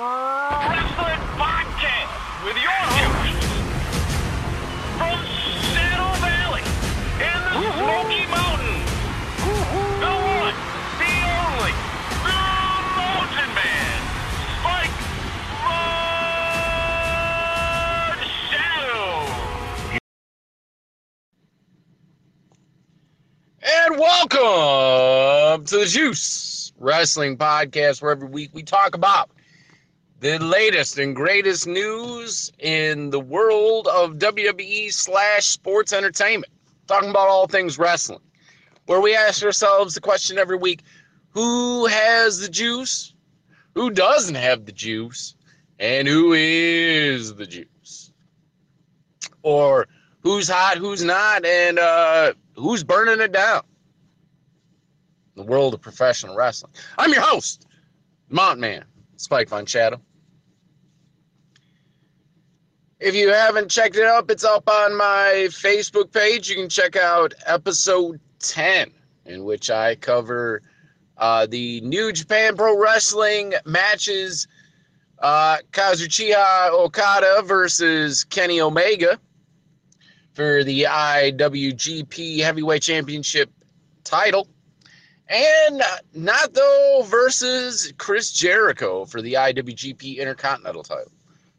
Wrestling Podcast with your hosts from Saddle Valley in the Smoky Mountains. The one, the only, the Mountain Man, Spike Mud Shadow. And welcome to the Juice Wrestling Podcast, where every week we talk about the latest and greatest news in the world of WWE slash sports entertainment. Talking about all things wrestling, where we ask ourselves the question every week who has the juice, who doesn't have the juice, and who is the juice? Or who's hot, who's not, and uh, who's burning it down? The world of professional wrestling. I'm your host, Mountain Man, Spike Von Shadow. If you haven't checked it up, it's up on my Facebook page. You can check out episode 10, in which I cover uh, the New Japan Pro Wrestling matches uh, Kazuchika Okada versus Kenny Omega for the IWGP Heavyweight Championship title. And Naito versus Chris Jericho for the IWGP Intercontinental title.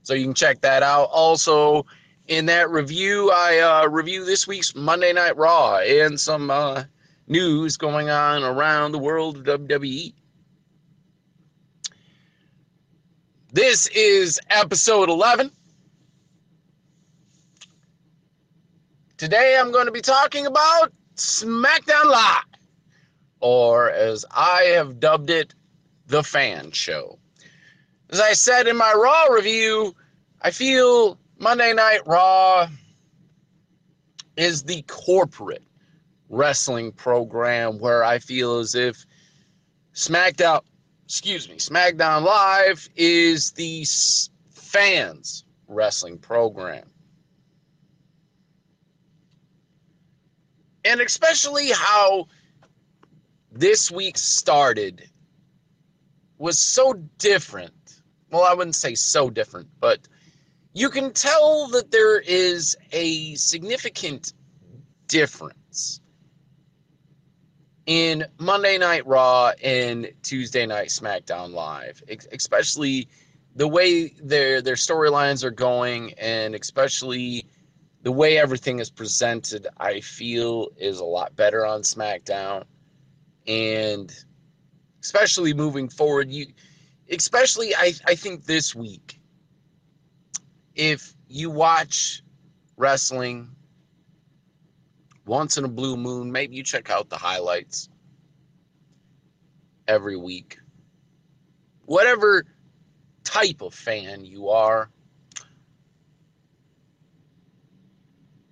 So you can check that out. Also, in that review, I uh, review this week's Monday Night Raw and some uh, news going on around the world of WWE. This is episode 11. Today I'm going to be talking about SmackDown Live, or as I have dubbed it, the fan show. As I said in my Raw review, I feel Monday Night Raw is the corporate wrestling program where I feel as if SmackDown, excuse me, SmackDown Live is the fans wrestling program. And especially how this week started was so different. Well, I wouldn't say so different, but you can tell that there is a significant difference in Monday Night Raw and Tuesday Night SmackDown Live, especially the way their their storylines are going, and especially the way everything is presented. I feel is a lot better on SmackDown, and especially moving forward, you especially I, I think this week if you watch wrestling once in a blue moon maybe you check out the highlights every week. Whatever type of fan you are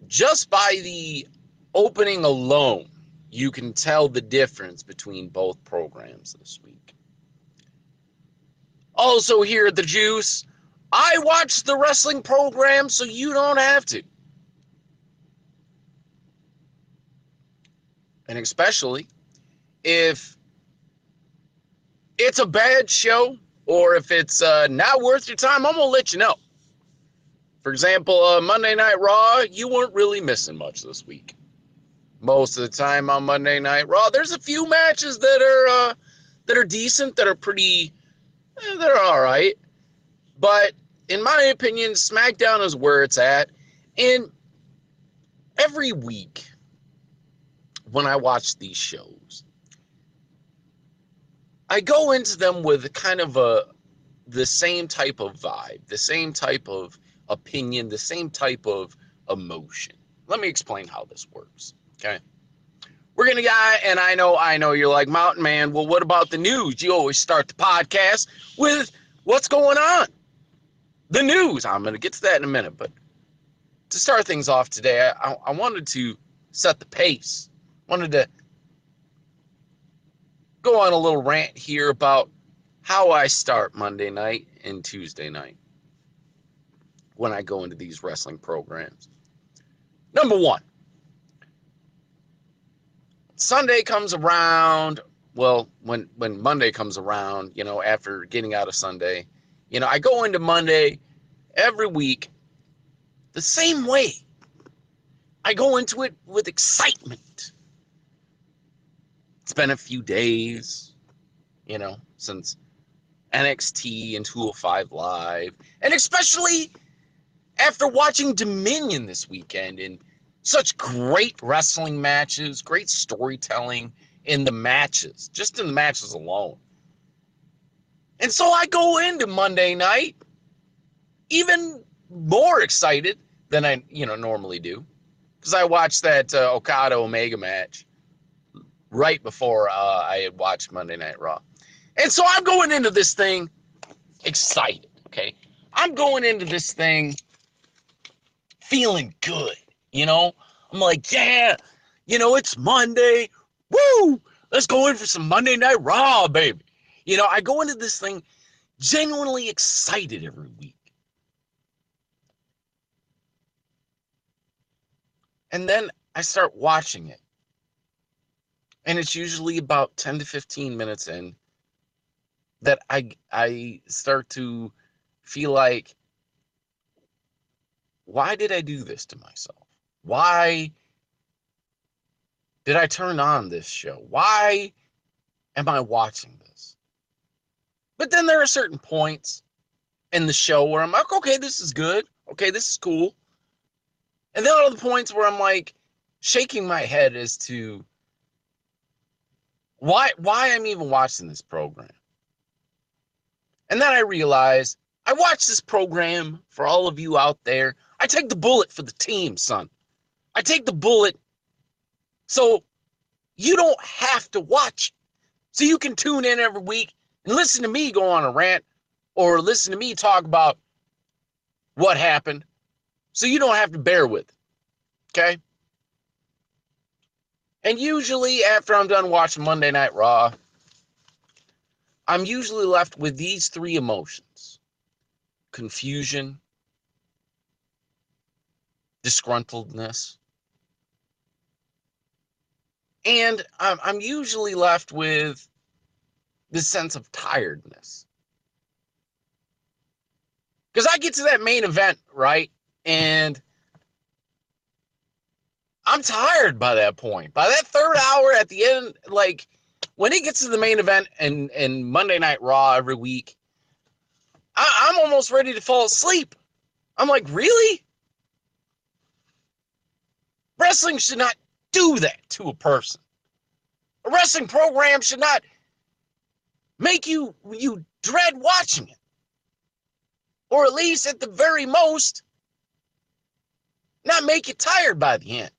just by the opening alone you can tell the difference between both programs this week also, here at the Juice, I watch the wrestling program so you don't have to. And especially if it's a bad show or if it's uh, not worth your time, I'm going to let you know. For example, uh, Monday Night Raw, you weren't really missing much this week. Most of the time on Monday Night Raw, there's a few matches that are uh, that are decent, that are pretty Eh, they're all right. But in my opinion, SmackDown is where it's at. And every week when I watch these shows, I go into them with kind of a the same type of vibe, the same type of opinion, the same type of emotion. Let me explain how this works. Okay. We're gonna get, and I know, I know you're like Mountain Man. Well, what about the news? You always start the podcast with what's going on, the news. I'm gonna get to that in a minute, but to start things off today, I, I wanted to set the pace. Wanted to go on a little rant here about how I start Monday night and Tuesday night when I go into these wrestling programs. Number one, Sunday comes around. Well, when when Monday comes around, you know, after getting out of Sunday, You know, I go into Monday every week the same way. I go into it with excitement. It's been a few days, you know, since NXT and 205 Live, and especially after watching Dominion this weekend and such great wrestling matches, great storytelling in the matches, just in the matches alone. And so I go into Monday night even more excited than I, you know, normally do, because I watched that uh, Okada Omega match right before uh, I had watched Monday Night Raw, and so I'm going into this thing excited. Okay, I'm going into this thing feeling good. You know, I'm like, yeah, you know, it's Monday. Woo! Let's go in for some Monday Night Raw, baby. You know, I go into this thing genuinely excited every week. And then I start watching it. And it's usually about 10 to 15 minutes in that I I start to feel like why did I do this to myself? Why did I turn on this show? Why am I watching this? But then there are certain points in the show where I'm like, okay, this is good. Okay, this is cool. And then other points where I'm like shaking my head as to why why I'm even watching this program. And then I realize I watch this program for all of you out there. I take the bullet for the team, son. I take the bullet so you don't have to watch. So you can tune in every week and listen to me go on a rant or listen to me talk about what happened. So you don't have to bear with it. Okay? And usually after I'm done watching Monday Night Raw, I'm usually left with these three emotions confusion, disgruntledness, and I'm, I'm usually left with this sense of tiredness. Because I get to that main event, right? And I'm tired by that point. By that third hour at the end, like when it gets to the main event and, and Monday Night Raw every week, I, I'm almost ready to fall asleep. I'm like, really? Wrestling should not do that to a person. A wrestling program should not make you you dread watching it. Or at least at the very most, not make you tired by the end.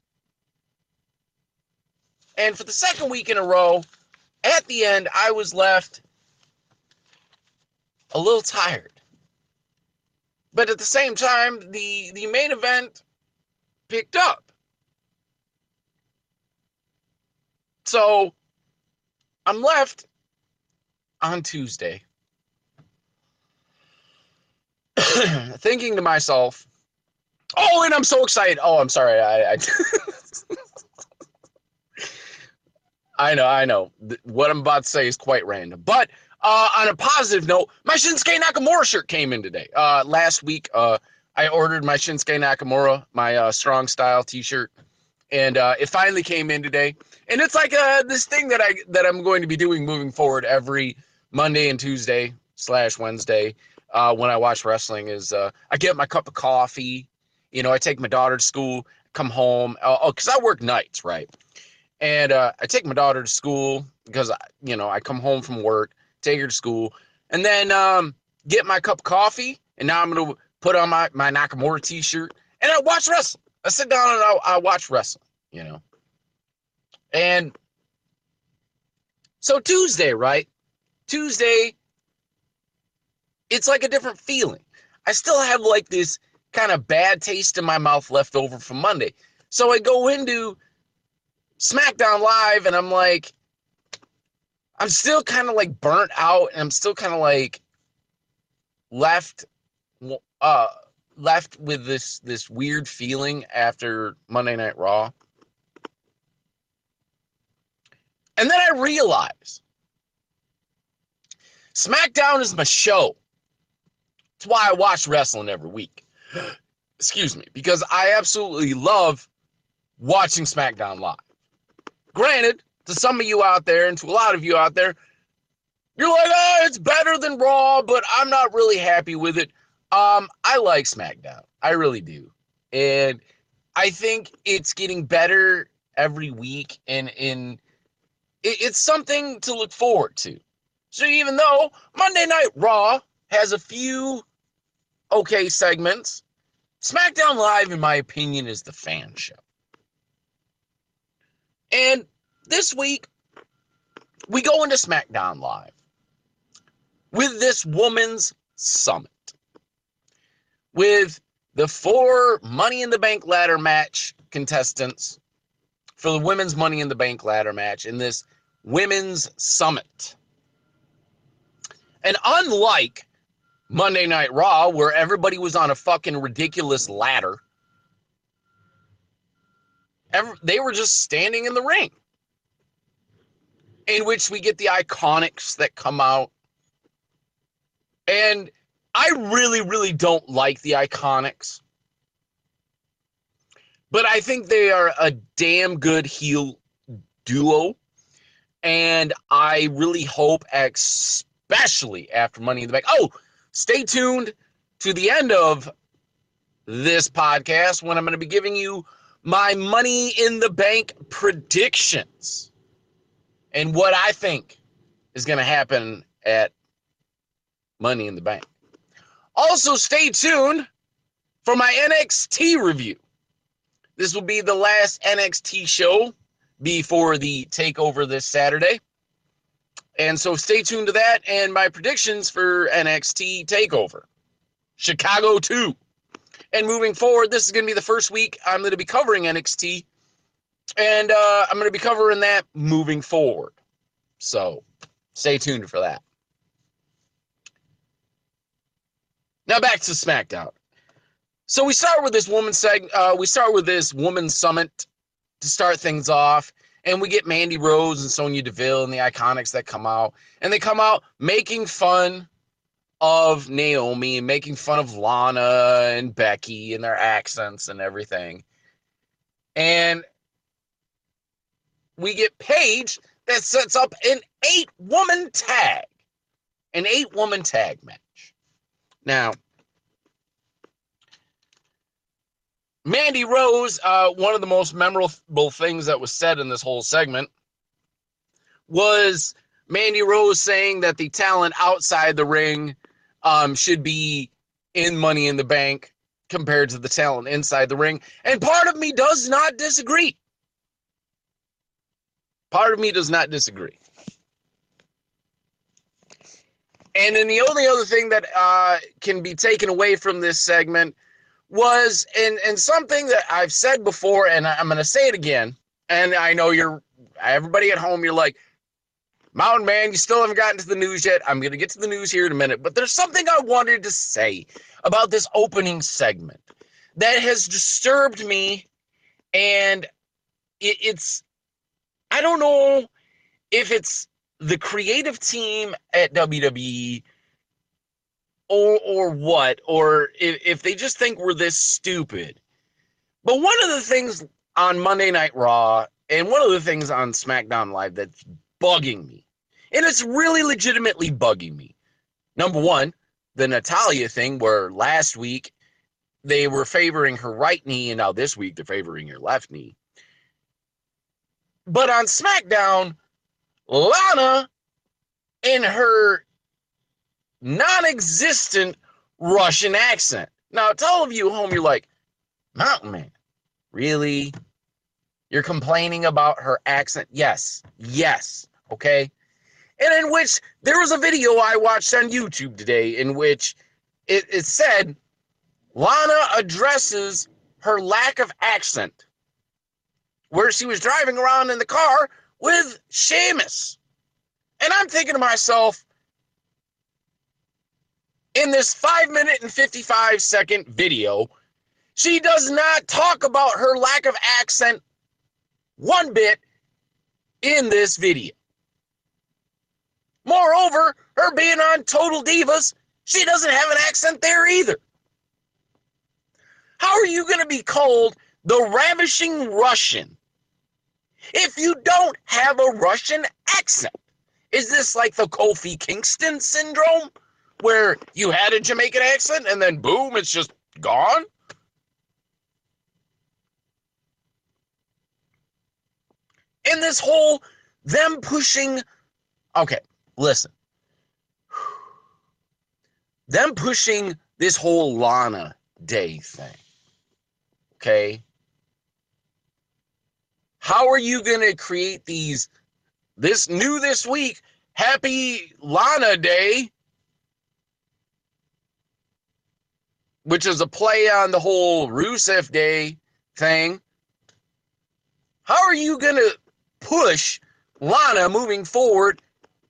And for the second week in a row, at the end, I was left a little tired. But at the same time, the, the main event picked up. So I'm left on Tuesday thinking to myself, oh, and I'm so excited. Oh, I'm sorry. I, I, I know, I know. What I'm about to say is quite random. But uh, on a positive note, my Shinsuke Nakamura shirt came in today. Uh, last week, uh, I ordered my Shinsuke Nakamura, my uh, strong style T-shirt, and uh, it finally came in today and it's like uh, this thing that I that I'm going to be doing moving forward every Monday and Tuesday slash Wednesday uh, when I watch wrestling is uh, I get my cup of coffee, you know, I take my daughter to school, come home, oh, because I work nights, right? And uh, I take my daughter to school because you know I come home from work, take her to school, and then um, get my cup of coffee, and now I'm gonna put on my my Nakamura T-shirt, and I watch wrestling. I sit down and I, I watch wrestling, you know. And so Tuesday, right? Tuesday, it's like a different feeling. I still have like this kind of bad taste in my mouth left over from Monday. So I go into SmackDown Live and I'm like, I'm still kind of like burnt out and I'm still kind of like left uh left with this this weird feeling after Monday Night Raw. And then I realize SmackDown is my show. It's why I watch wrestling every week. Excuse me, because I absolutely love watching SmackDown Live. Granted, to some of you out there and to a lot of you out there, you're like, oh, it's better than Raw, but I'm not really happy with it. Um, I like SmackDown. I really do. And I think it's getting better every week and in it, it's something to look forward to. So even though Monday Night Raw has a few okay segments, SmackDown Live, in my opinion, is the fan show. And this week, we go into SmackDown Live with this woman's summit, with the four Money in the Bank ladder match contestants for the women's Money in the Bank ladder match in this women's summit. And unlike Monday Night Raw, where everybody was on a fucking ridiculous ladder, every, they were just standing in the ring. In which we get the iconics that come out. And I really, really don't like the iconics. But I think they are a damn good heel duo. And I really hope, especially after Money in the Bank. Oh, stay tuned to the end of this podcast when I'm going to be giving you my Money in the Bank predictions and what I think is going to happen at Money in the Bank. Also, stay tuned for my NXT review. This will be the last NXT show before the takeover this Saturday. And so stay tuned to that and my predictions for NXT takeover. Chicago 2. And moving forward, this is going to be the first week I'm going to be covering NXT. And uh, I'm going to be covering that moving forward. So stay tuned for that. Now back to SmackDown. So we start with this woman seg. Uh, we start with this woman summit to start things off, and we get Mandy Rose and Sonya Deville and the Iconics that come out, and they come out making fun of Naomi and making fun of Lana and Becky and their accents and everything. And we get Paige that sets up an eight woman tag, an eight woman tag match. Now, Mandy Rose, uh, one of the most memorable things that was said in this whole segment was Mandy Rose saying that the talent outside the ring um, should be in Money in the Bank compared to the talent inside the ring. And part of me does not disagree. Part of me does not disagree. And then the only other thing that uh, can be taken away from this segment was, and and something that I've said before, and I'm going to say it again. And I know you're everybody at home. You're like, Mountain Man, you still haven't gotten to the news yet. I'm going to get to the news here in a minute. But there's something I wanted to say about this opening segment that has disturbed me, and it, it's I don't know if it's the creative team at WWE or or what or if, if they just think we're this stupid. But one of the things on Monday Night Raw and one of the things on SmackDown Live that's bugging me, and it's really legitimately bugging me. Number one, the Natalya thing, where last week they were favoring her right knee, and now this week they're favoring her left knee. But on SmackDown, Lana in her non existent Russian accent. Now, to all of you at home, you're like, Mountain Man, really? You're complaining about her accent? Yes, yes, okay. And in which there was a video I watched on YouTube today in which it, it said Lana addresses her lack of accent where she was driving around in the car with Sheamus. And I'm thinking to myself, in this five minute and 55 second video, she does not talk about her lack of accent one bit in this video. Moreover, her being on Total Divas, She doesn't have an accent there either. How are you going to be called the ravishing Russian if you don't have a Russian accent? Is this like the Kofi Kingston syndrome where you had a Jamaican accent and then boom, it's just gone? And this whole them pushing okay, listen. Them pushing this whole Lana Day thing. Okay? How are you going to create these this new this week happy Lana Day which is a play on the whole Rusev Day thing? How are you going to push Lana moving forward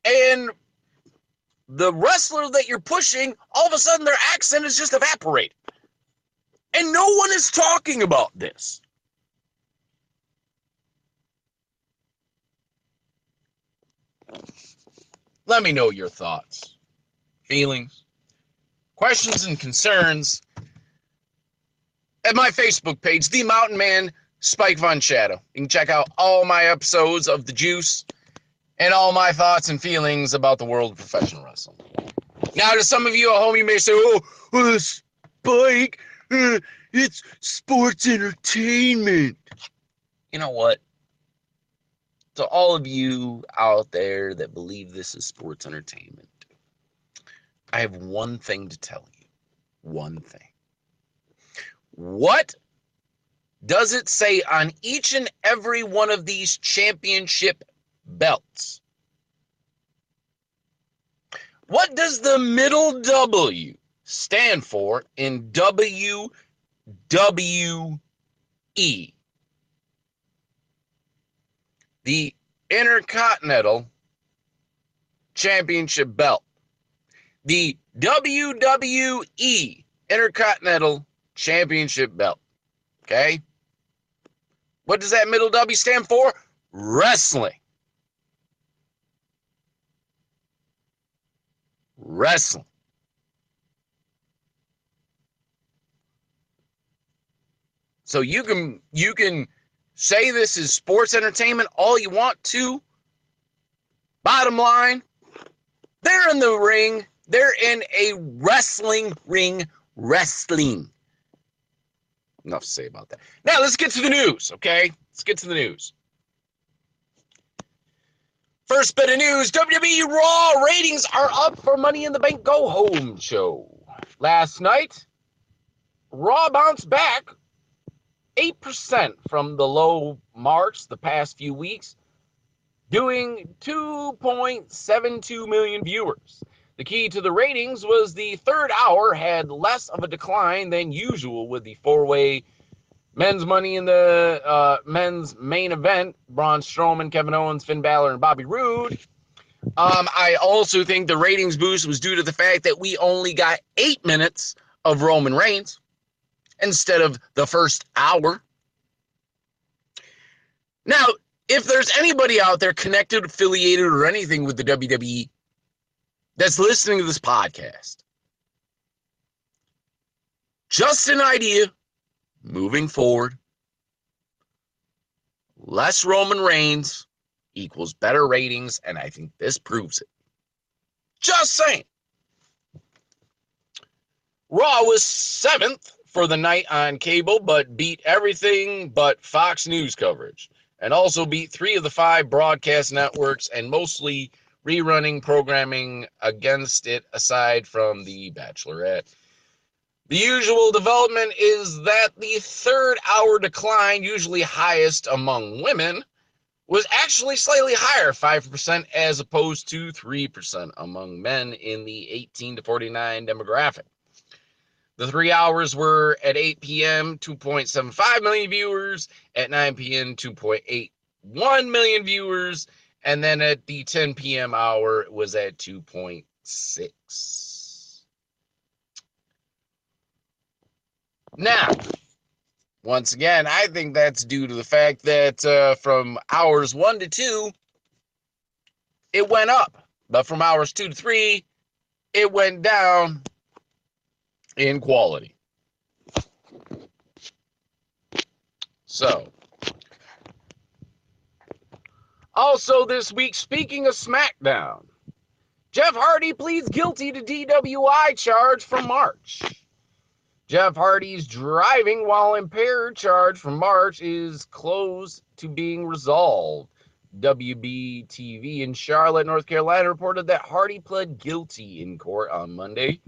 and the wrestler that you're pushing, all of a sudden their accent is just evaporating. And no one is talking about this. Let me know your thoughts, feelings, questions, and concerns at my Facebook page, The Mountain Man Spike Von Shadow. You can check out all my episodes of The Juice and all my thoughts and feelings about the world of professional wrestling. Now, to some of you at home, you may say, oh, oh Spike, uh, it's sports entertainment. You know what? To all of you out there that believe this is sports entertainment, I have one thing to tell you. One thing. What does it say on each and every one of these championship belts? What does the middle W stand for in WWE? The Intercontinental Championship belt. The WWE Intercontinental Championship belt. Okay? What does that middle W stand for? Wrestling. Wrestling. So you can you can say this is sports entertainment all you want to. Bottom line, they're in the ring. They're in a wrestling ring wrestling. Enough to say about that. Now let's get to the news, okay? Let's get to the news. First bit of news WWE Raw ratings are up for Money in the Bank Go Home show. Last night, Raw bounced back 8% from the low marks the past few weeks, doing 2.72 million viewers. The key to the ratings was the third hour had less of a decline than usual with the four way men's money in the uh, men's main event Braun Strowman, Kevin Owens, Finn Balor, and Bobby Roode. Um, I also think the ratings boost was due to the fact that we only got eight minutes of Roman Reigns instead of the first hour. Now, if there's anybody out there connected, affiliated, or anything with the WWE, that's listening to this podcast. Just an idea moving forward. Less Roman Reigns equals better ratings, and I think this proves it. Just saying. Raw was seventh for the night on cable, but beat everything but Fox News coverage, and also beat three of the five broadcast networks and mostly rerunning programming against it aside from The Bachelorette. The usual development is that the third hour decline, usually highest among women, was actually slightly higher, 5% as opposed to 3% among men in the 18 to 49 demographic. The three hours were at 8 p.m., 2.75 million viewers, at 9 p.m., 2.81 million viewers, and then at the 10 p.m. hour it was at 2.6. Now, once again, I think that's due to the fact that uh, from hours one to two, it went up, but from hours two to three, it went down in quality. So, also this week, speaking of SmackDown, Jeff Hardy pleads guilty to DWI charge from March. Jeff Hardy's driving while impaired charge from March is close to being resolved. WBTV in Charlotte, North Carolina reported that Hardy pled guilty in court on Monday,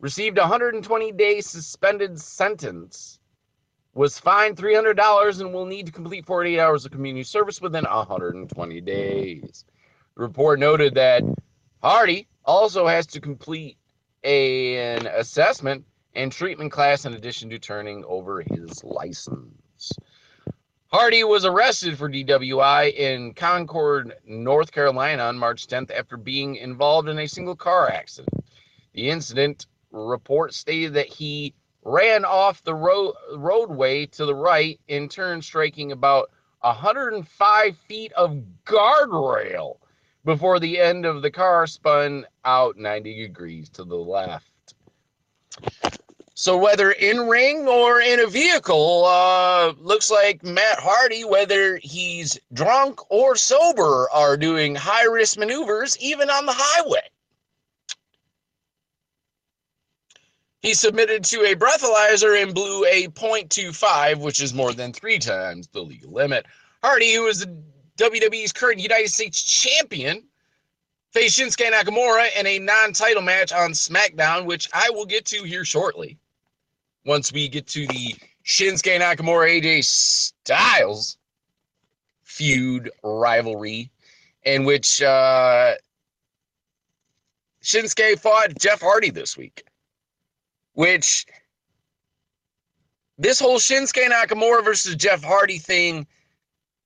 received a 120 day suspended sentence, was fined $300, and will need to complete 48 hours of community service within 120 days. The report noted that Hardy also has to complete a, an assessment and treatment class in addition to turning over his license. Hardy was arrested for DWI in Concord, North Carolina on March 10th after being involved in a single car accident. The incident report stated that he ran off the road roadway to the right in turn striking about 105 feet of guardrail before the end of the car spun out 90 degrees to the left. So whether in ring or in a vehicle, uh, looks like Matt Hardy, whether he's drunk or sober, are doing high risk maneuvers even on the highway. He submitted to a breathalyzer and blew a .25, which is more than three times the legal limit. Hardy, who is the WWE's current United States champion, faced Shinsuke Nakamura in a non-title match on SmackDown, which I will get to here shortly once we get to the Shinsuke Nakamura AJ Styles feud rivalry, in which uh, Shinsuke fought Jeff Hardy this week. Which this whole Shinsuke Nakamura versus Jeff Hardy thing,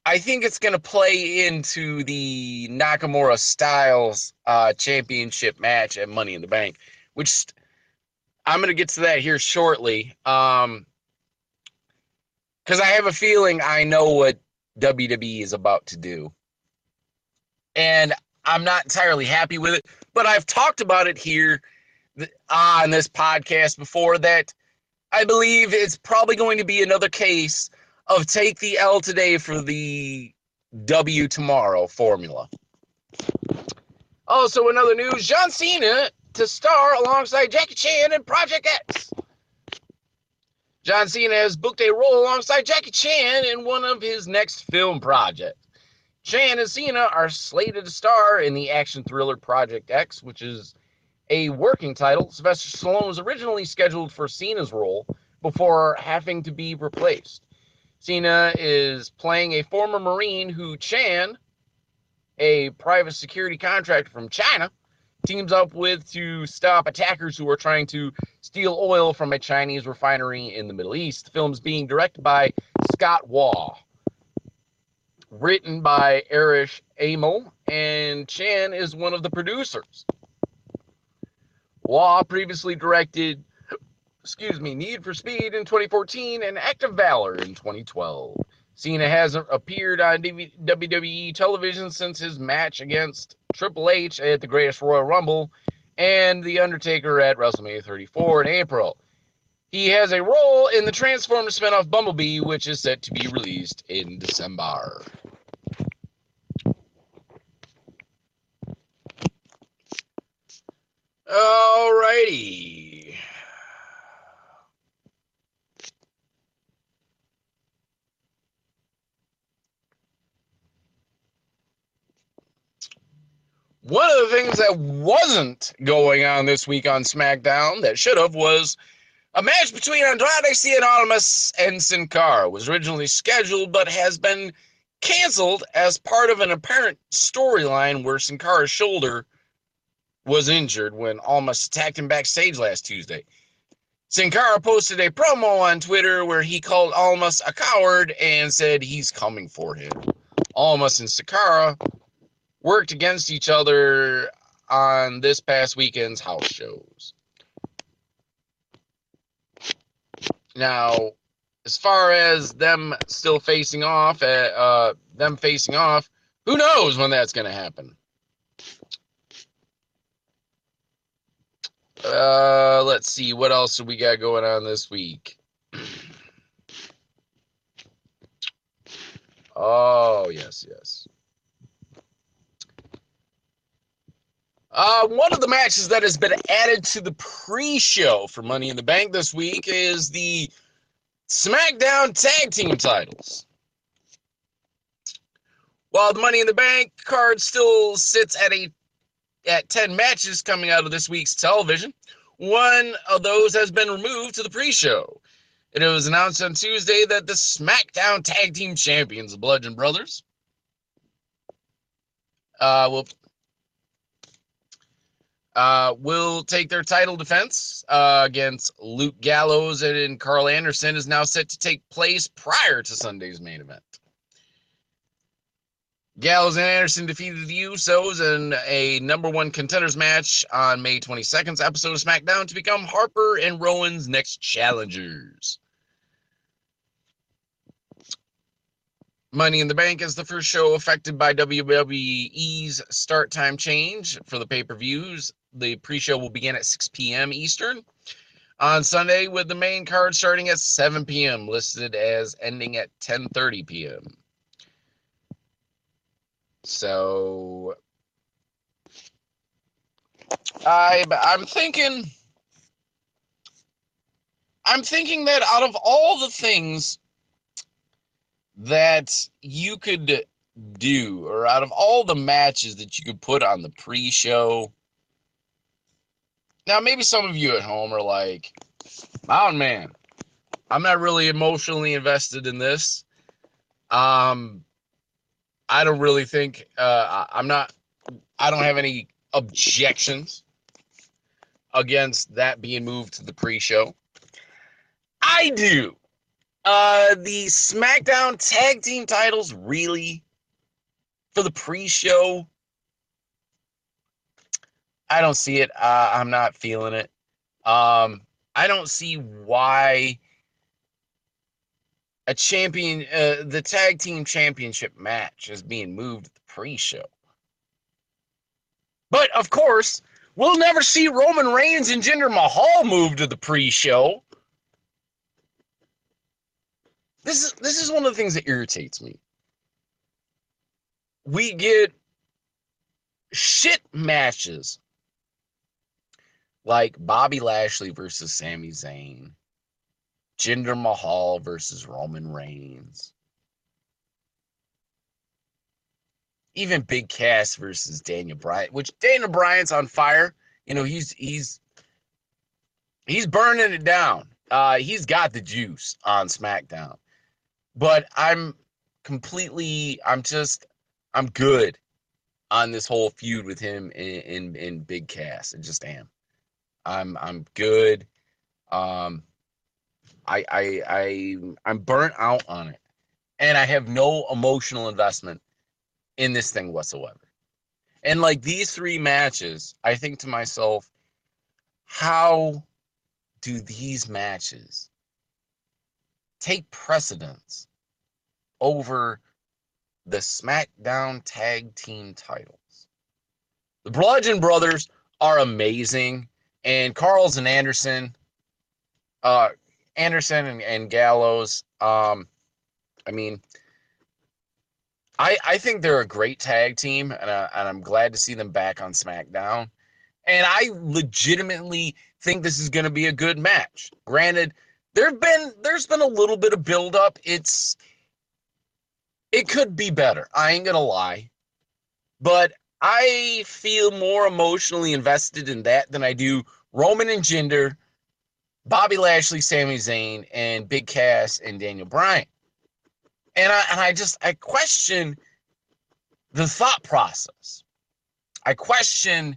I think it's going to play into the Nakamura Styles uh, championship match at Money in the Bank, which I'm going to get to that here shortly. Um, because I have a feeling I know what WWE is about to do. And I'm not entirely happy with it, but I've talked about it here on ah, this podcast before that I believe it's probably going to be another case of take the L today for the W tomorrow formula. Also, another news John Cena to star alongside Jackie Chan in Project X. John Cena has booked a role alongside Jackie Chan in one of his next film projects. Chan and Cena are slated to star in the action thriller Project X, which is a working title. Sylvester Stallone was originally scheduled for Cena's role before having to be replaced. Cena is playing a former Marine who Chan, a private security contractor from China, teams up with to stop attackers who are trying to steal oil from a Chinese refinery in the Middle East. The film is being directed by Scott Waugh, written by Arash Amel, and Chan is one of the producers. Waugh previously directed, excuse me, Need for Speed in 2014 and Act of Valor in 2012. Cena hasn't appeared on WWE television since his match against Triple H at the Greatest Royal Rumble and The Undertaker at WrestleMania 34 in April. He has a role in the Transformers spinoff Bumblebee, which is set to be released in December. Alrighty. One of the things that wasn't going on this week on SmackDown that should have was a match between Andrade Cien and Sin Cara was originally scheduled but has been canceled as part of an apparent storyline where Sin Cara's shoulder was injured when Almas attacked him backstage last Tuesday. Sin Cara posted a promo on Twitter where he called Almas a coward and said he's coming for him. Almas and Sin Cara worked against each other on this past weekend's house shows. Now, as far as them still facing off, uh, uh them facing off, who knows when that's going to happen? Uh, let's see what else do we got going on this week. Oh yes, yes. Uh, one of the matches that has been added to the pre-show for Money in the Bank this week is the SmackDown Tag Team titles. While the Money in the Bank card still sits at a at 10 matches coming out of this week's television, one of those has been removed to the pre-show. And it was announced on Tuesday that the SmackDown Tag Team Champions, the Bludgeon Brothers, uh, will uh, will take their title defense uh, against Luke Gallows and Carl Anderson is now set to take place prior to Sunday's main event. Gallows and Anderson defeated the Usos in a number one contenders match on May 22nd's episode of SmackDown to become Harper and Rowan's next challengers. Money in the Bank is the first show affected by WWE's start time change for the pay per views. The pre show will begin at 6 p.m. Eastern on Sunday, with the main card starting at 7 p.m., listed as ending at 10:30 p.m. So I I'm thinking I'm thinking that out of all the things that you could do or out of all the matches that you could put on the pre-show now maybe some of you at home are like mountain man. I'm not really emotionally invested in this. Um I don't really think uh, I'm not. I don't have any objections against that being moved to the pre-show. I do. Uh, the SmackDown Tag Team titles really for the pre-show. I don't see it. Uh, I'm not feeling it. Um, I don't see why a champion, uh, the tag team championship match is being moved to the pre-show. But of course, we'll never see Roman Reigns and Jinder Mahal move to the pre-show. This is this is one of the things that irritates me. We get shit matches like Bobby Lashley versus Sami Zayn Jinder Mahal versus Roman Reigns. Even Big Cass versus Daniel Bryan, which Daniel Bryan's on fire. You know, he's he's he's burning it down. Uh, he's got the juice on SmackDown. But I'm completely, I'm just, I'm good on this whole feud with him in in, in Big Cass. I just am. I'm I'm good. Um, I I I I'm burnt out on it, and I have no emotional investment in this thing whatsoever. And like these three matches, I think to myself, how do these matches take precedence over the SmackDown Tag Team titles? The Bludgeon Brothers are amazing, and Carl's and Anderson, uh, Anderson and, and Gallows. Um, I mean, I I think they're a great tag team, and, uh, and I'm glad to see them back on SmackDown. And I legitimately think this is going to be a good match. Granted, there've been there's been a little bit of buildup. It's it could be better. I ain't gonna lie, but I feel more emotionally invested in that than I do Roman and Jinder Bobby Lashley, Sami Zayn, and Big Cass and Daniel Bryan. And I and I just I question the thought process. I question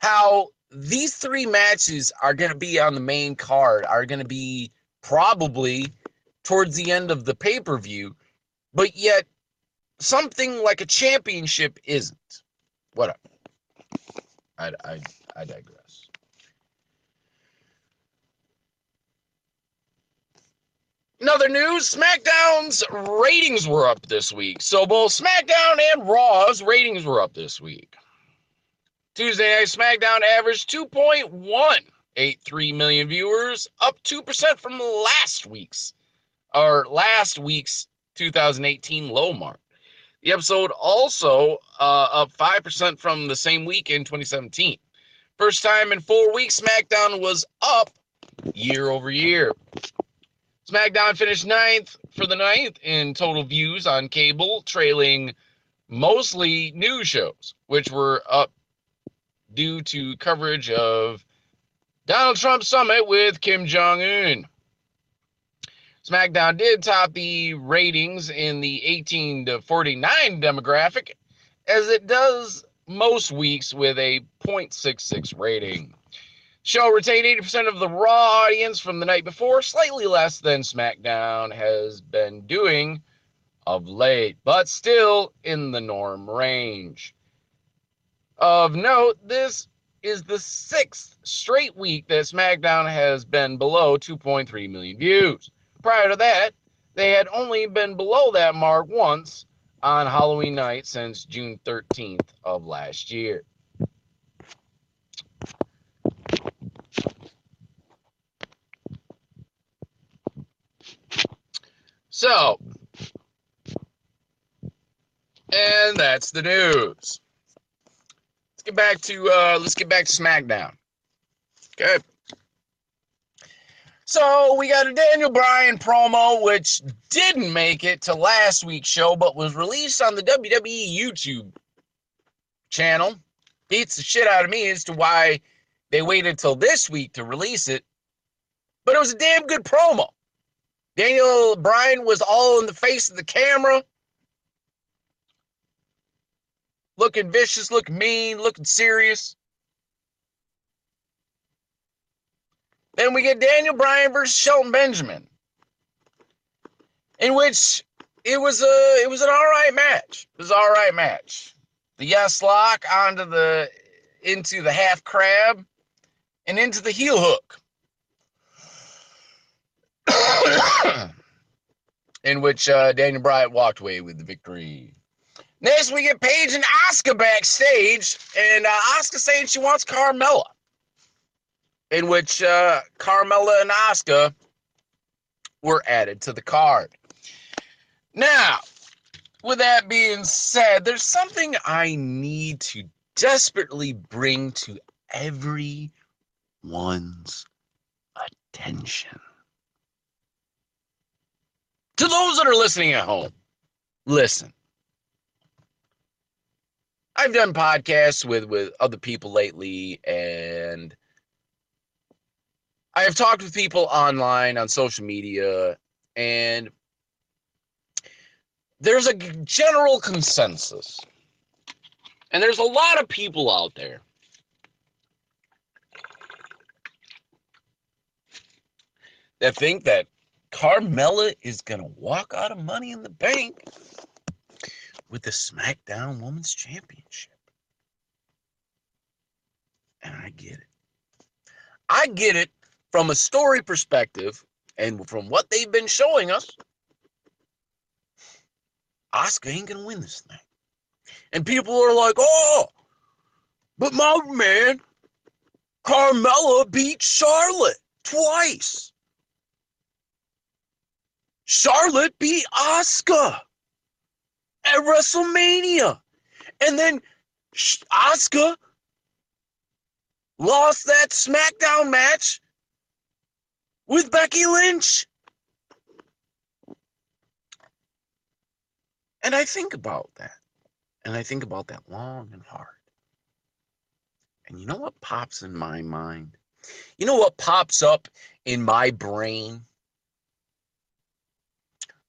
how these three matches are going to be on the main card, are going to be probably towards the end of the pay per view, but yet something like a championship isn't. Whatever. I, I, I digress. In other news, SmackDown's ratings were up this week. So both SmackDown and Raw's ratings were up this week. Tuesday Night SmackDown averaged 2.183 million viewers, up 2% from last week's or last week's 2018 low mark. The episode also uh, up 5% from the same week in 2017. First time in four weeks, SmackDown was up year over year. SmackDown finished ninth for the ninth in total views on cable, trailing mostly news shows, which were up due to coverage of Donald Trump summit with Kim Jong Un. SmackDown did top the ratings in the 18 to 49 demographic, as it does most weeks with a 0.66 rating. Show retained 80% of the Raw audience from the night before, slightly less than SmackDown has been doing of late, but still in the norm range. Of note, this is the sixth straight week that SmackDown has been below 2.3 million views. Prior to that, they had only been below that mark once on Halloween night since June 13th of last year. So, and that's the news. Let's get back to uh let's get back to SmackDown. Okay. So we got a Daniel Bryan promo, which didn't make it to last week's show, but was released on the WWE YouTube channel. Beats the shit out of me as to why they waited till this week to release it. But it was a damn good promo. Daniel Bryan was all in the face of the camera. Looking vicious, looking mean, looking serious. Then we get Daniel Bryan versus Shelton Benjamin, in which it was a it was an all right match. It was an all right match. The yes lock onto the into the half crab and into the heel hook, in which uh, Daniel Bryan walked away with the victory. Next, we get Paige and Asuka backstage, and uh, Asuka saying she wants Carmella in which uh, Carmella and Asuka were added to the card. Now, with that being said, there's something I need to desperately bring to everyone's attention. To those that are listening at home, listen. I've done podcasts with with other people lately and I have talked with people online on social media, and there's a general consensus. And there's a lot of people out there that think that Carmella is going to walk out of money in the bank with the SmackDown Women's Championship. And I get it. I get it from a story perspective and from what they've been showing us, Asuka ain't gonna win this thing. And people are like, oh, but my man, Carmella beat Charlotte twice. Charlotte beat Asuka at WrestleMania. And then Asuka lost that SmackDown match with Becky Lynch. And I think about that. And I think about that long and hard. And you know what pops in my mind? You know what pops up in my brain?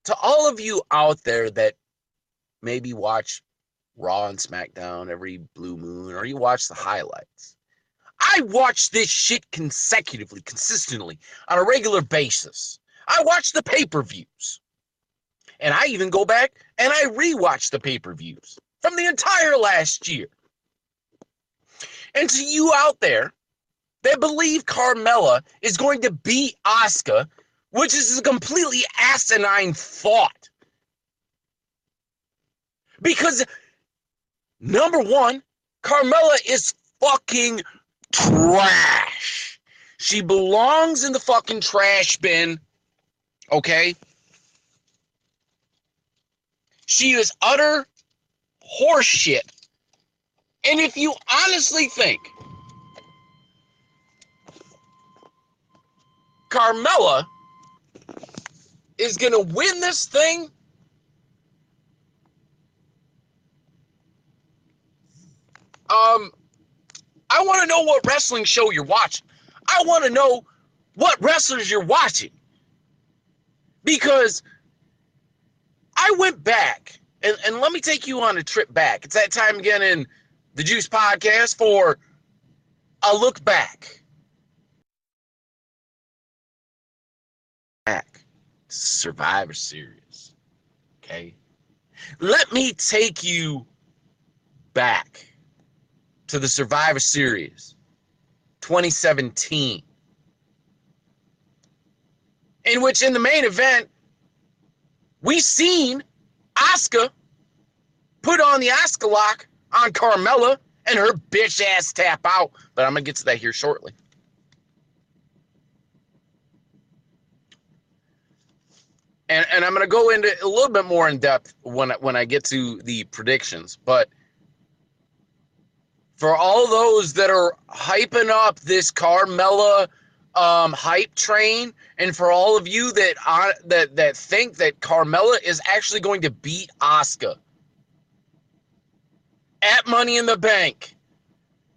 To all of you out there that maybe watch Raw and SmackDown every blue moon, or you watch the highlights. I watch this shit consecutively, consistently, on a regular basis. I watch the pay per views. And I even go back and I rewatch the pay per views from the entire last year. And to you out there that believe Carmella is going to beat Asuka, which is a completely asinine thought. Because number one, Carmella is fucking trash. She belongs in the fucking trash bin. Okay? She is utter horseshit. And if you honestly think Carmella is going to win this thing, um, I want to know what wrestling show you're watching. I want to know what wrestlers you're watching. Because I went back, and, and let me take you on a trip back. It's that time again in the Juice Podcast for a look back. Back. Survivor Series. Okay. Let me take you back to the Survivor Series 2017, in which in the main event, we seen Asuka put on the Asuka lock on Carmella and her bitch ass tap out. But I'm gonna get to that here shortly. And, and I'm going to go into a little bit more in depth when when I get to the predictions. But for all those that are hyping up this Carmella um, hype train, and for all of you that uh, that that think that Carmella is actually going to beat Asuka at Money in the Bank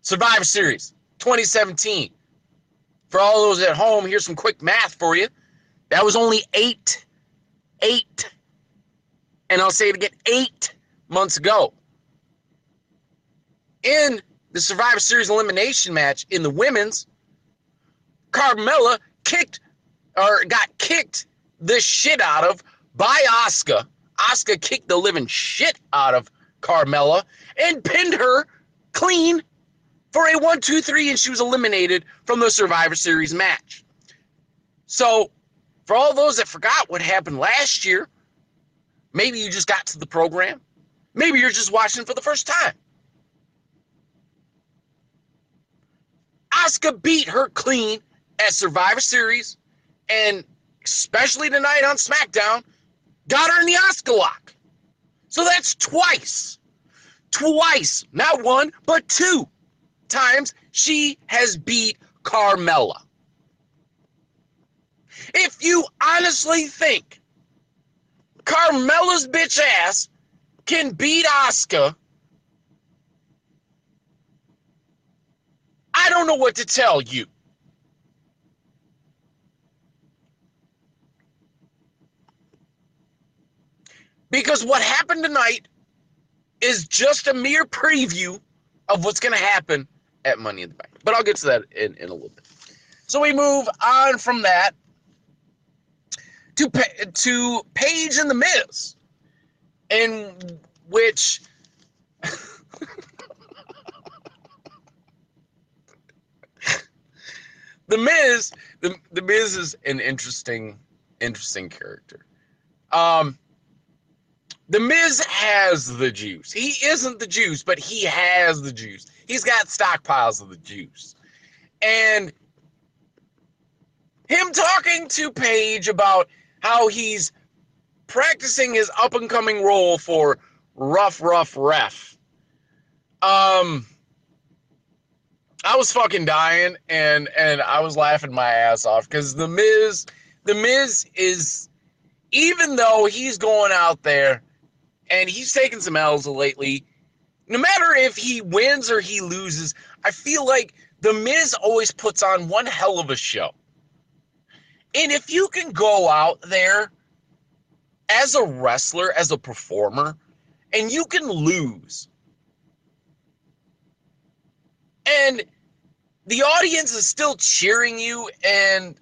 Survivor Series 2017. For all those at home, here's some quick math for you. That was only eight, eight, and I'll say it again, eight months ago. In the Survivor Series elimination match in the women's, Carmella kicked or got kicked the shit out of by Asuka. Asuka kicked the living shit out of Carmella and pinned her clean for a one, two, three, and she was eliminated from the Survivor Series match. So, for all those that forgot what happened last year, maybe you just got to the program. Maybe you're just watching for the first time. Asuka beat her clean at Survivor Series, and especially tonight on SmackDown, got her in the Asuka lock. So that's twice. Twice, not one, but two times she has beat Carmella. If you honestly think Carmella's bitch ass can beat Asuka, I don't know what to tell you. Because what happened tonight is just a mere preview of what's going to happen at Money in the Bank. But I'll get to that in, in a little bit. So we move on from that to to Paige and the Miz, in which the Miz the, the Miz is an interesting interesting character. Um, the Miz has the juice. He isn't the juice, but he has the juice. He's got stockpiles of the juice. And him talking to Paige about how he's practicing his up and coming role for rough, rough ref. Um, I was fucking dying and and I was laughing my ass off because the Miz, the Miz is, even though he's going out there and he's taking some L's lately. No matter if he wins or he loses, I feel like The Miz always puts on one hell of a show. And if you can go out there as a wrestler, as a performer, and you can lose, and the audience is still cheering you, and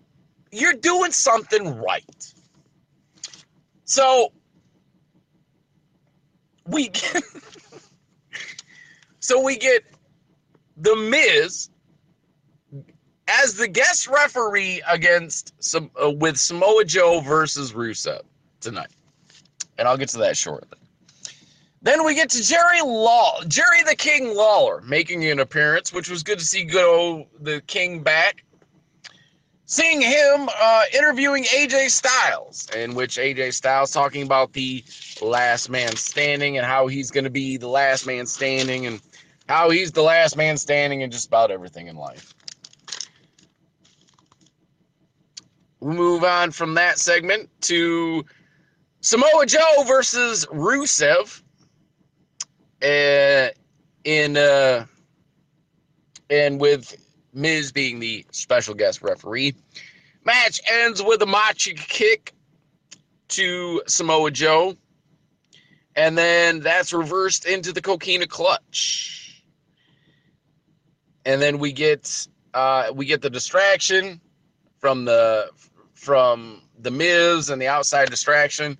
you're doing something right. So, we get, so we get the Miz as the guest referee against some uh, with Samoa Joe versus Rusev tonight, and I'll get to that shortly. Then we get to Jerry Law, Jerry the King Lawler making an appearance, which was good to see go the King back. Seeing him uh, interviewing AJ Styles, in which AJ Styles talking about the last man standing and how he's going to be the last man standing and how he's the last man standing and just about everything in life. We move on from that segment to Samoa Joe versus Rusev. Uh, in uh, and with Miz being the special guest referee. Match ends with a Machka kick to Samoa Joe. And then that's reversed into the coquina clutch. And then we get uh, we get the distraction from the from the Miz and the outside distraction,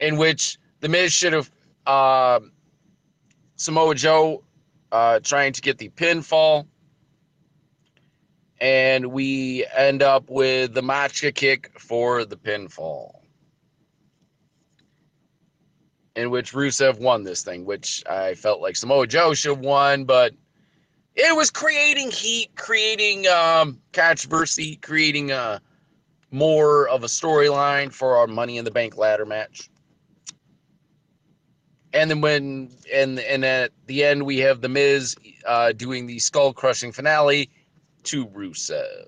in which the Miz should have uh, Samoa Joe uh, trying to get the pinfall. And we end up with the Machka kick for the pinfall. In which Rusev won this thing, which I felt like Samoa Joe should have won, but it was creating heat, creating um, controversy, creating uh, more of a storyline for our Money in the Bank ladder match and then when and and at the end we have the Miz uh, doing the skull crushing finale to Rusev.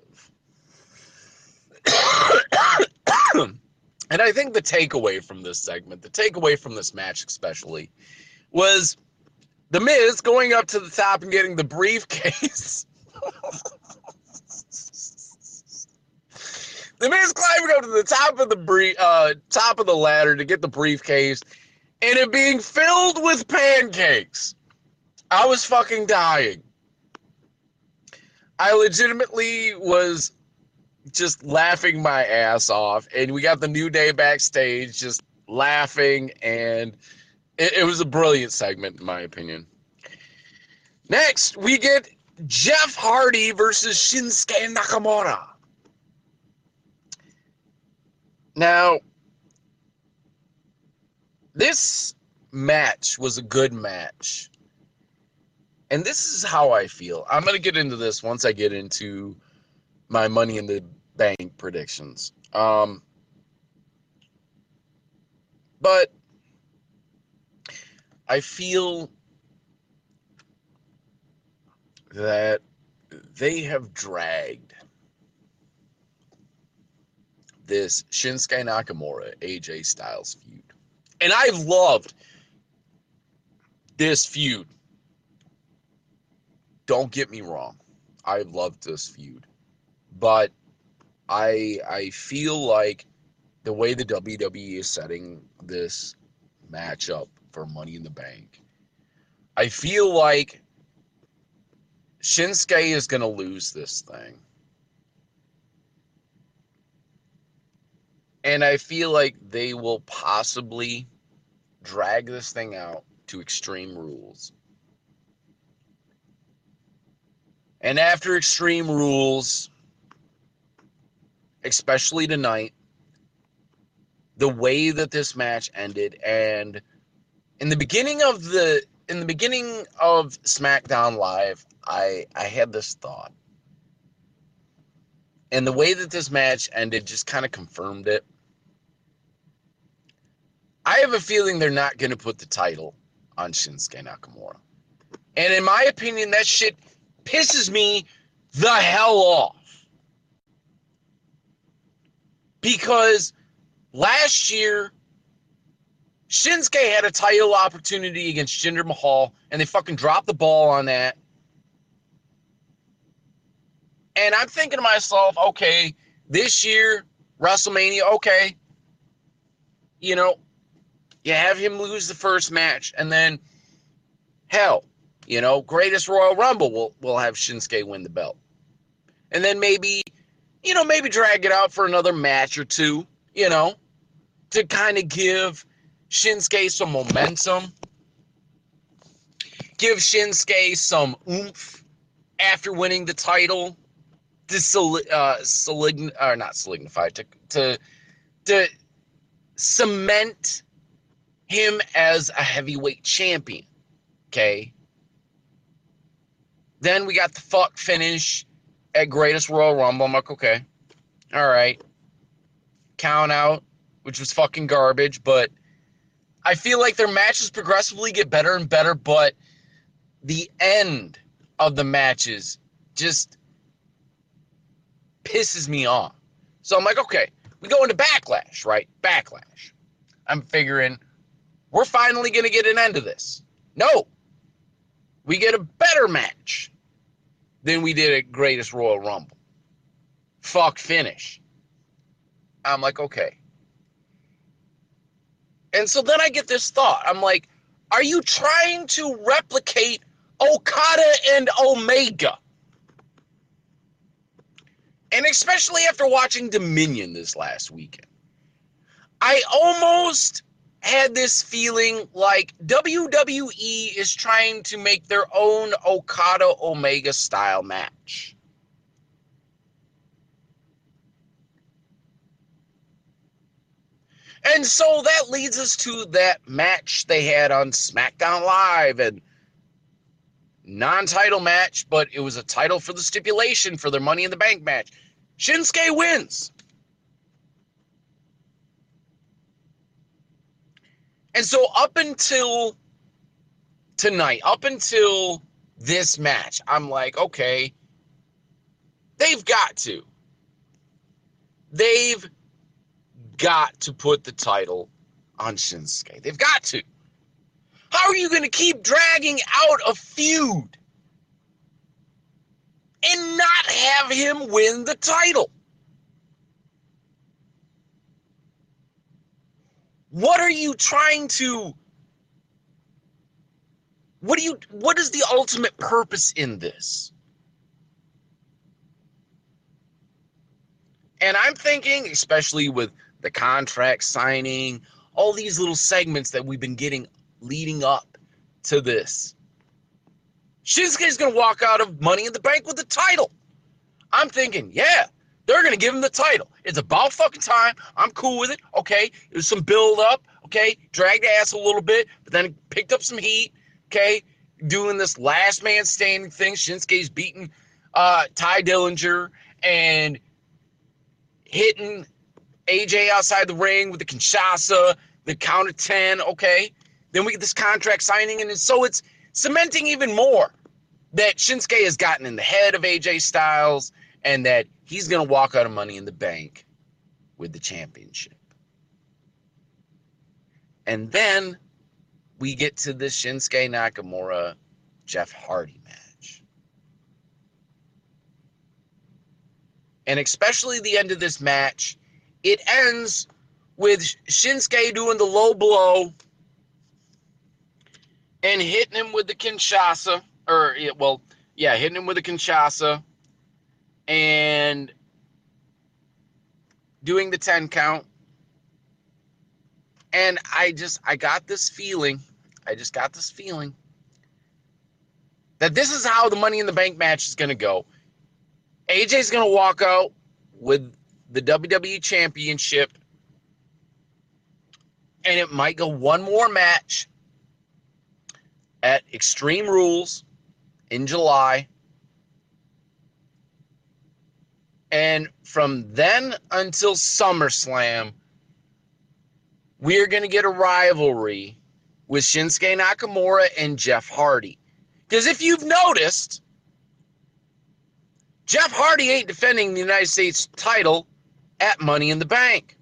and I think the takeaway from this segment, the takeaway from this match especially, was the Miz going up to the top and getting the briefcase. the Miz climbing up to the top of the brief, uh, top of the ladder to get the briefcase and it being filled with pancakes. I was fucking dying. I legitimately was just laughing my ass off. And we got the New Day backstage just laughing. And it, it was a brilliant segment, in my opinion. Next, we get Jeff Hardy versus Shinsuke Nakamura. Now, this match was a good match. And this is how I feel. I'm going to get into this once I get into my money in the bank predictions. Um, but I feel that they have dragged this Shinsuke Nakamura AJ Styles feud and I've loved this feud. Don't get me wrong. I've loved this feud. But I I feel like the way the WWE is setting this matchup for Money in the Bank, I feel like Shinsuke is going to lose this thing. And I feel like they will possibly drag this thing out to extreme rules. And after extreme rules, especially tonight, the way that this match ended and in the beginning of the in the beginning of SmackDown Live, I I had this thought. And the way that this match ended just kind of confirmed it. I have a feeling they're not going to put the title on Shinsuke Nakamura. And in my opinion, that shit pisses me the hell off. Because last year, Shinsuke had a title opportunity against Jinder Mahal, and they fucking dropped the ball on that. And I'm thinking to myself, okay, this year, WrestleMania, okay. You know, you have him lose the first match, and then hell, you know, greatest Royal Rumble will will have Shinsuke win the belt. And then maybe, you know, maybe drag it out for another match or two, you know, to kind of give Shinsuke some momentum. Give Shinsuke some oomph after winning the title to soli- uh, solign- or not solidified to to to cement him as a heavyweight champion. Okay. Then we got the fuck finish at Greatest Royal Rumble. I'm like, okay. All right. Count out, which was fucking garbage, but I feel like their matches progressively get better and better, but the end of the matches just pisses me off. So I'm like, okay, we go into backlash, right? Backlash. I'm figuring we're finally going to get an end to this. No. We get a better match than we did at Greatest Royal Rumble. Fuck finish. I'm like, okay. And so then I get this thought. I'm like, are you trying to replicate Okada and Omega? And especially after watching Dominion this last weekend, I almost had this feeling like WWE is trying to make their own Okada Omega style match. And so that leads us to that match they had on SmackDown Live and non-title match, but it was a title for the stipulation for their Money in the Bank match. Shinsuke wins. And so up until tonight, up until this match, I'm like, okay, they've got to. They've got to put the title on Shinsuke. They've got to. How are you going to keep dragging out a feud and not have him win the title? What are you trying to What do you what is the ultimate purpose in this? And I'm thinking especially with the contract signing, all these little segments that we've been getting leading up to this. Shinsuke's going to walk out of Money in the Bank with the title. I'm thinking, yeah, they're going to give him the title. It's about fucking time. I'm cool with it. Okay. It was some build up. Okay. Dragged ass a little bit, but then picked up some heat. Okay. Doing this last man standing thing. Shinsuke's beating uh, Tye Dillinger and hitting AJ outside the ring with the Kinshasa, the count of 10. Okay. Then we get this contract signing. And so it's cementing even more that Shinsuke has gotten in the head of AJ Styles and that he's going to walk out of money in the bank with the championship. And then we get to the Shinsuke Nakamura Jeff Hardy match. And especially the end of this match, it ends with Shinsuke doing the low blow and hitting him with the Kinshasa, or well, yeah, hitting him with the Kinshasa and doing the 10 count. And I just, I got this feeling, I just got this feeling that this is how the Money in the Bank match is going to go. AJ's going to walk out with the WWE Championship, and it might go one more match at Extreme Rules in July. And from then until SummerSlam, we're going to get a rivalry with Shinsuke Nakamura and Jeff Hardy. Because if you've noticed, Jeff Hardy ain't defending the United States title at Money in the Bank.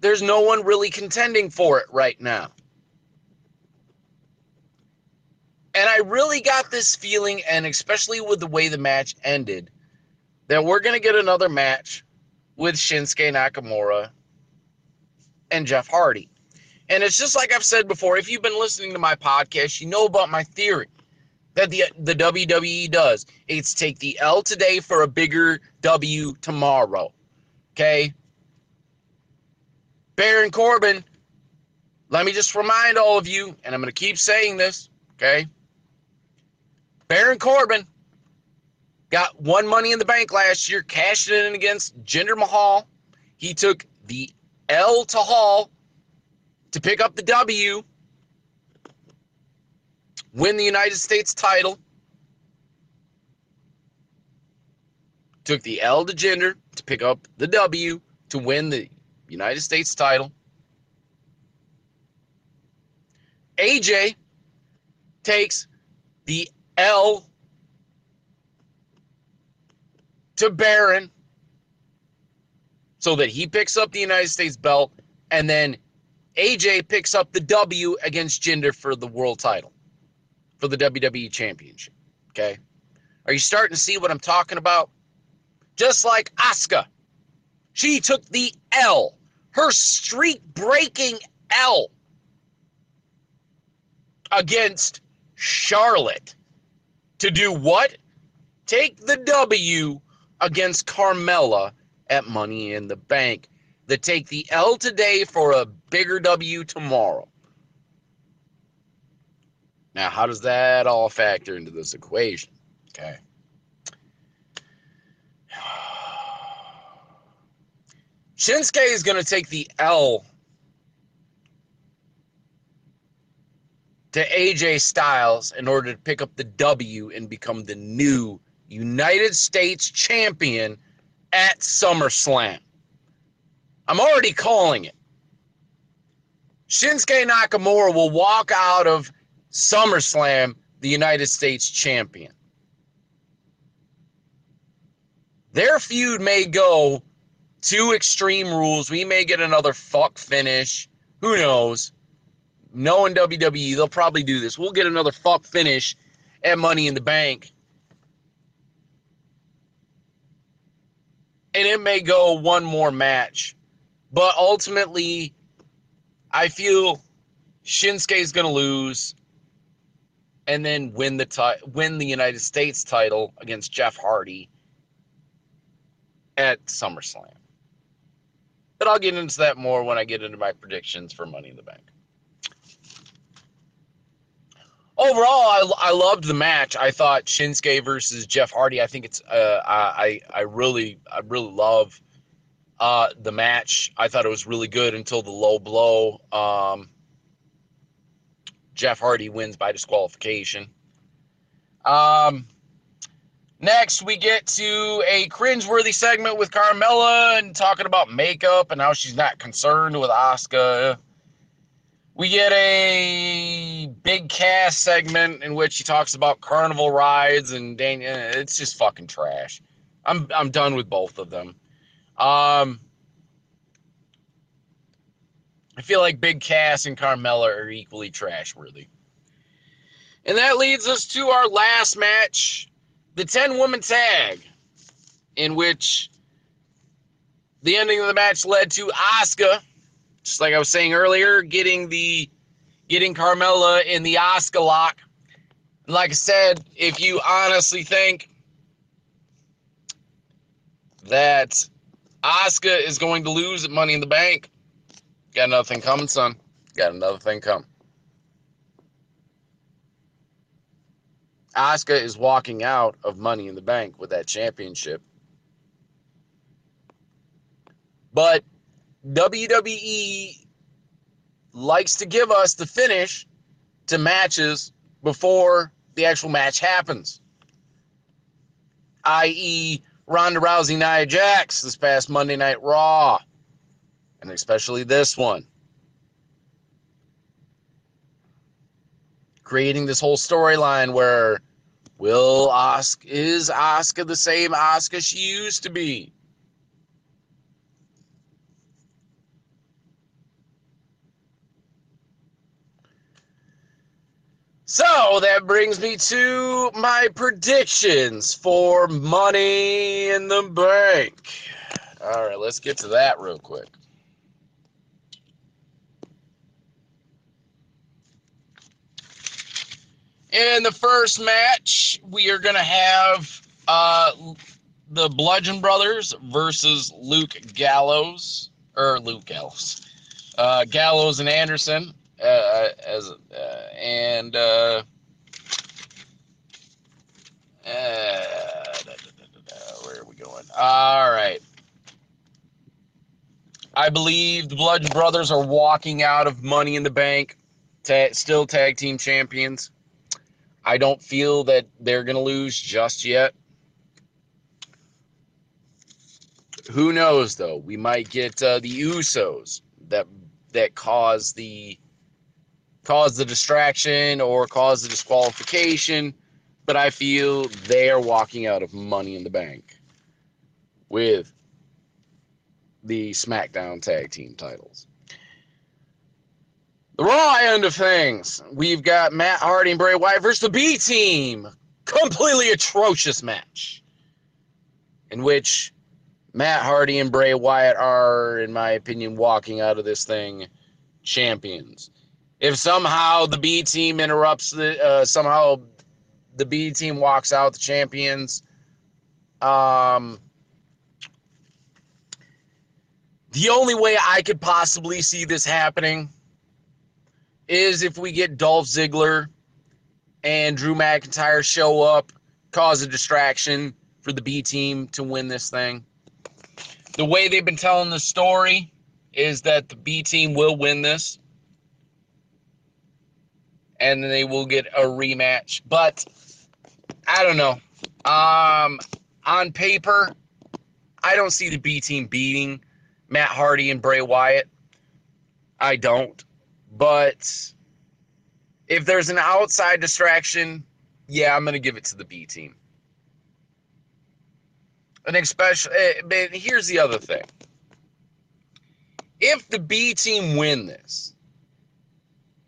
There's no one really contending for it right now. And I really got this feeling, and especially with the way the match ended, that we're going to get another match with Shinsuke Nakamura and Jeff Hardy. And it's just like I've said before, if you've been listening to my podcast, you know about my theory that the the WWE does. It's take the L today for a bigger W tomorrow. Okay? Baron Corbin, let me just remind all of you, and I'm going to keep saying this, okay? Baron Corbin got one money in the bank last year, cashing in against Jinder Mahal. He took the L to Hall to pick up the W, win the United States title. Took the L to Jinder to pick up the W to win the United States title. AJ takes the L to Baron so that he picks up the United States belt and then AJ picks up the W against Jinder for the world title, for the WWE Championship. Okay. Are you starting to see what I'm talking about? Just like Asuka, she took the L, her streak breaking L against Charlotte to do what? Take the W against Carmella at Money in the Bank. That take the L today for a bigger W tomorrow. Now, how does that all factor into this equation? Okay. Shinsuke is going to take the L to AJ Styles in order to pick up the W and become the new United States champion at SummerSlam. I'm already calling it. Shinsuke Nakamura will walk out of SummerSlam the United States champion. Their feud may go to Extreme Rules. We may get another fuck finish. Who knows? Knowing WWE, they'll probably do this. We'll get another fuck finish at Money in the Bank. And it may go one more match. But ultimately, I feel Shinsuke is going to lose and then win the ti- win the United States title against Jeff Hardy at SummerSlam. But I'll get into that more when I get into my predictions for Money in the Bank. Overall, I, I loved the match. I thought Shinsuke versus Jeff Hardy. I think it's uh, I I really I really love uh, the match. I thought it was really good until the low blow. Um, Jeff Hardy wins by disqualification. Um, next, we get to a cringeworthy segment with Carmella and talking about makeup and how she's not concerned with Asuka. We get a Big Cass segment in which he talks about carnival rides and Daniel. It's just fucking trash. I'm I'm done with both of them. Um, I feel like Big Cass and Carmella are equally trash worthy. And that leads us to our last match, the 10 woman tag, in which the ending of the match led to Asuka, just like I was saying earlier, getting the getting Carmella in the Asuka lock. Like I said, if you honestly think that Asuka is going to lose Money in the Bank, got another thing coming, son. Got another thing coming. Asuka is walking out of Money in the Bank with that championship. But WWE likes to give us the finish to matches before the actual match happens. I.e., Ronda Rousey, Nia Jax this past Monday Night Raw, and especially this one. Creating this whole storyline where will Asuka is Asuka the same Asuka she used to be? So that brings me to my predictions for Money in the Bank. All right, let's get to that real quick. In the first match, we are going to have uh, the Bludgeon Brothers versus Luke Gallows, or Luke Gallows, uh, Gallows and Anderson uh, as uh, and uh, uh, where are we going? All right. I believe the Bludgeon Brothers are walking out of Money in the Bank, ta- still tag team champions. I don't feel that they're going to lose just yet. Who knows though? We might get uh, the Usos that that cause the cause the distraction or cause the disqualification, but I feel they are walking out of Money in the Bank with the SmackDown tag team titles. The Raw end of things, we've got Matt Hardy and Bray Wyatt versus the B Team. Completely atrocious match in which Matt Hardy and Bray Wyatt are, in my opinion, walking out of this thing champions. If somehow the B team interrupts the, uh, somehow the B team walks out the champions, um, the only way I could possibly see this happening is if we get Dolph Ziggler and Drew McIntyre show up, cause a distraction for the B team to win this thing. The way they've been telling the story is that the B team will win this. And then they will get a rematch. But I don't know. Um, on paper, I don't see the B team beating Matt Hardy and Bray Wyatt. I don't. But if there's an outside distraction, yeah, I'm going to give it to the B team. And especially, but here's the other thing. If the B team win this,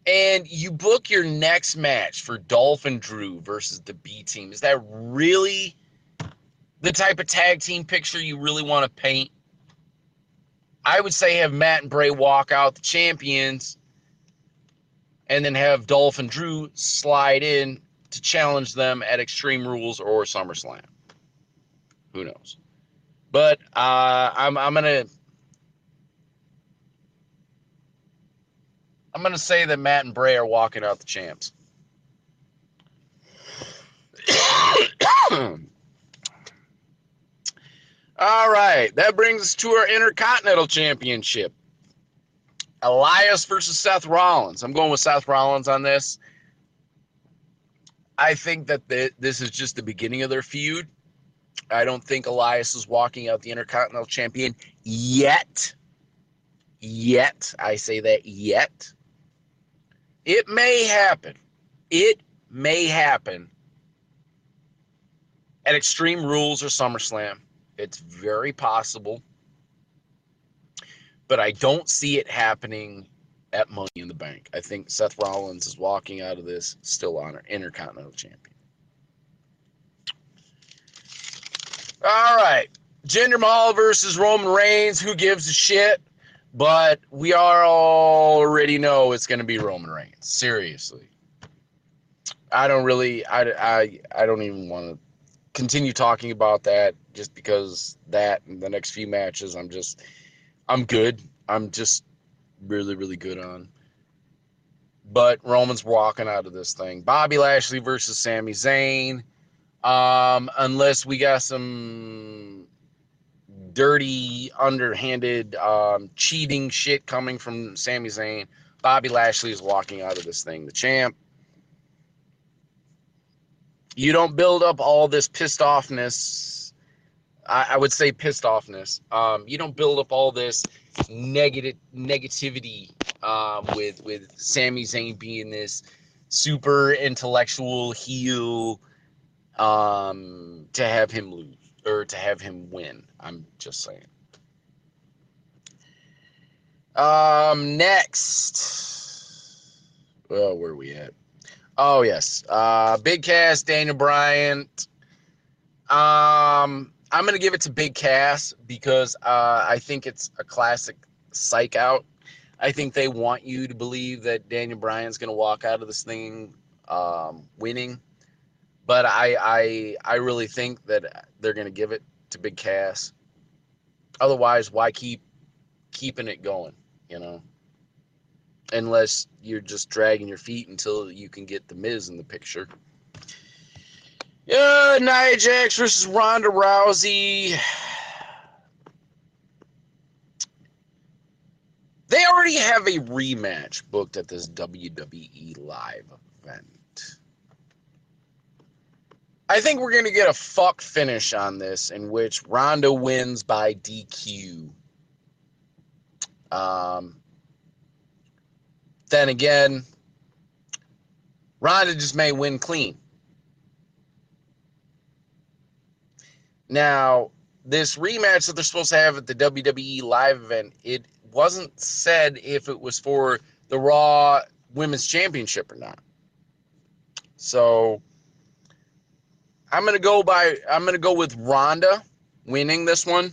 and you book your next match for Dolph and Drew versus the B team, is that really the type of tag team picture you really want to paint? I would say have Matt and Bray walk out the champions and then have Dolph and Drew slide in to challenge them at Extreme Rules or SummerSlam. Who knows? But uh, I'm I'm gonna I'm gonna say that Matt and Bray are walking out the champs. All right, that brings us to our Intercontinental Championship. Elias versus Seth Rollins. I'm going with Seth Rollins on this. I think that the, this is just the beginning of their feud. I don't think Elias is walking out the Intercontinental Champion yet. Yet. I say that yet. It may happen. It may happen at Extreme Rules or SummerSlam. It's very possible. But I don't see it happening at Money in the Bank. I think Seth Rollins is walking out of this still on our Intercontinental Champion. All right. Jinder Mahal versus Roman Reigns. Who gives a shit? But we are already know it's going to be Roman Reigns. Seriously. I don't really, I, I, I don't even want to continue talking about that just because that and the next few matches, I'm just, I'm good. I'm just really, really good on. But Roman's walking out of this thing. Bobby Lashley versus Sami Zayn. Um, unless we got some dirty, underhanded, um, cheating shit coming from Sami Zayn. Bobby Lashley is walking out of this thing, the champ. You don't build up all this pissed offness. I, I would say pissed offness. Um, you don't build up all this negative negativity um, with with Sami Zayn being this super intellectual heel um, to have him lose or to have him win. I'm just saying. Um, next. Well, where are we at? Oh yes, uh, Big Cass, Daniel Bryan. Um, I'm gonna give it to Big Cass because uh, I think it's a classic psych out. I think they want you to believe that Daniel Bryan's gonna walk out of this thing um, winning, but I I I really think that they're gonna give it to Big Cass. Otherwise, why keep keeping it going? You know, unless you're just dragging your feet until you can get the Miz in the picture. Yeah, Nia Jax versus Ronda Rousey. they already have a rematch booked at this WWE live event. I think we're going to get a fuck finish on this in which Ronda wins by DQ. Um, then again, Ronda just may win clean. Now, this rematch that they're supposed to have at the WWE live event, it wasn't said if it was for the Raw Women's Championship or not. So I'm gonna go by I'm gonna go with Ronda winning this one.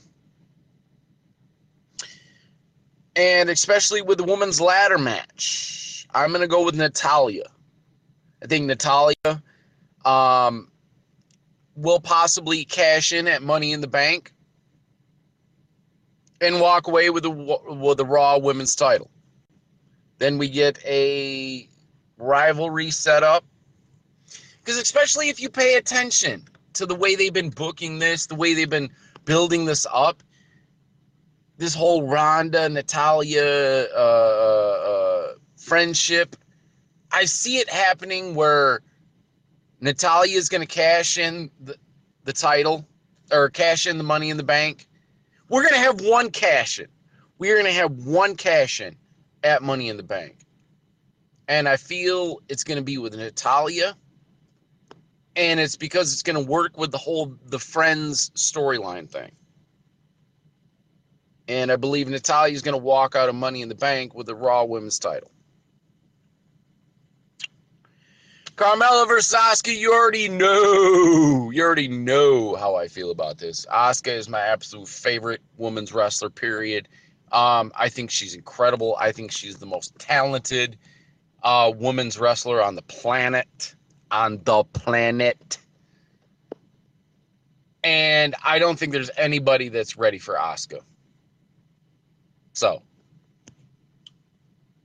And especially with the women's ladder match, I'm gonna go with Natalya. I think Natalya um, will possibly cash in at Money in the Bank and walk away with the with the Raw Women's title. Then we get a rivalry set up because especially if you pay attention to the way they've been booking this, the way they've been building this up, this whole Ronda Natalya uh, uh, friendship, I see it happening where Natalya is going to cash in the, the title or cash in the money in the bank. We're going to have one cash in. We are going to have one cash in at Money in the Bank. And I feel it's going to be with Natalya. And it's because it's going to work with the whole the friends storyline thing. And I believe Natalya is going to walk out of Money in the Bank with the Raw Women's title. Carmella versus Asuka, you already know. You already know how I feel about this. Asuka is my absolute favorite women's wrestler, period. Um, I think she's incredible. I think she's the most talented uh, women's wrestler on the planet. On the planet. And I don't think there's anybody that's ready for Asuka. So,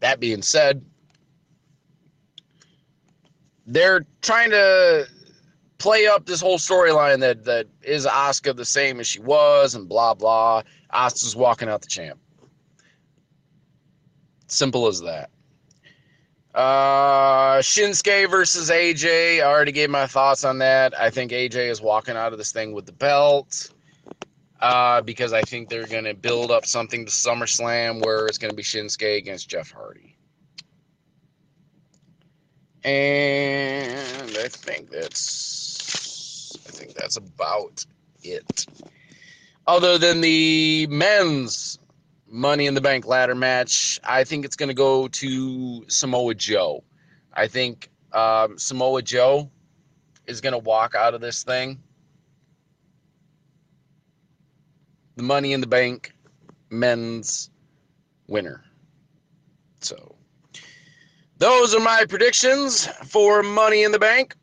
that being said, they're trying to play up this whole storyline that that is Asuka the same as she was and blah blah. Asuka's walking out the champ. Simple as that. Uh, Shinsuke versus AJ. I already gave my thoughts on that. I think AJ is walking out of this thing with the belt. Uh, because I think they're going to build up something to SummerSlam where it's going to be Shinsuke against Jeff Hardy. And I think that's I think that's about it. Other than the men's Money in the Bank ladder match, I think it's going to go to Samoa Joe. I think um, Samoa Joe is going to walk out of this thing. The Money in the Bank men's winner. So those are my predictions for Money in the Bank.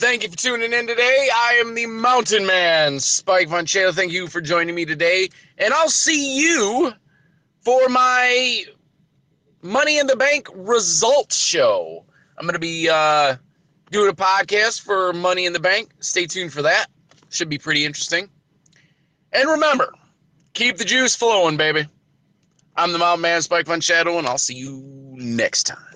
Thank you for tuning in today. I am the Mountain Man, Spike Von Voncheo. Thank you for joining me today. And I'll see you for my Money in the Bank results show. I'm going to be uh, doing a podcast for Money in the Bank. Stay tuned for that. Should be pretty interesting. And remember, keep the juice flowing, baby. I'm the Mountain Man, Spike Von Shadow, and I'll see you next time.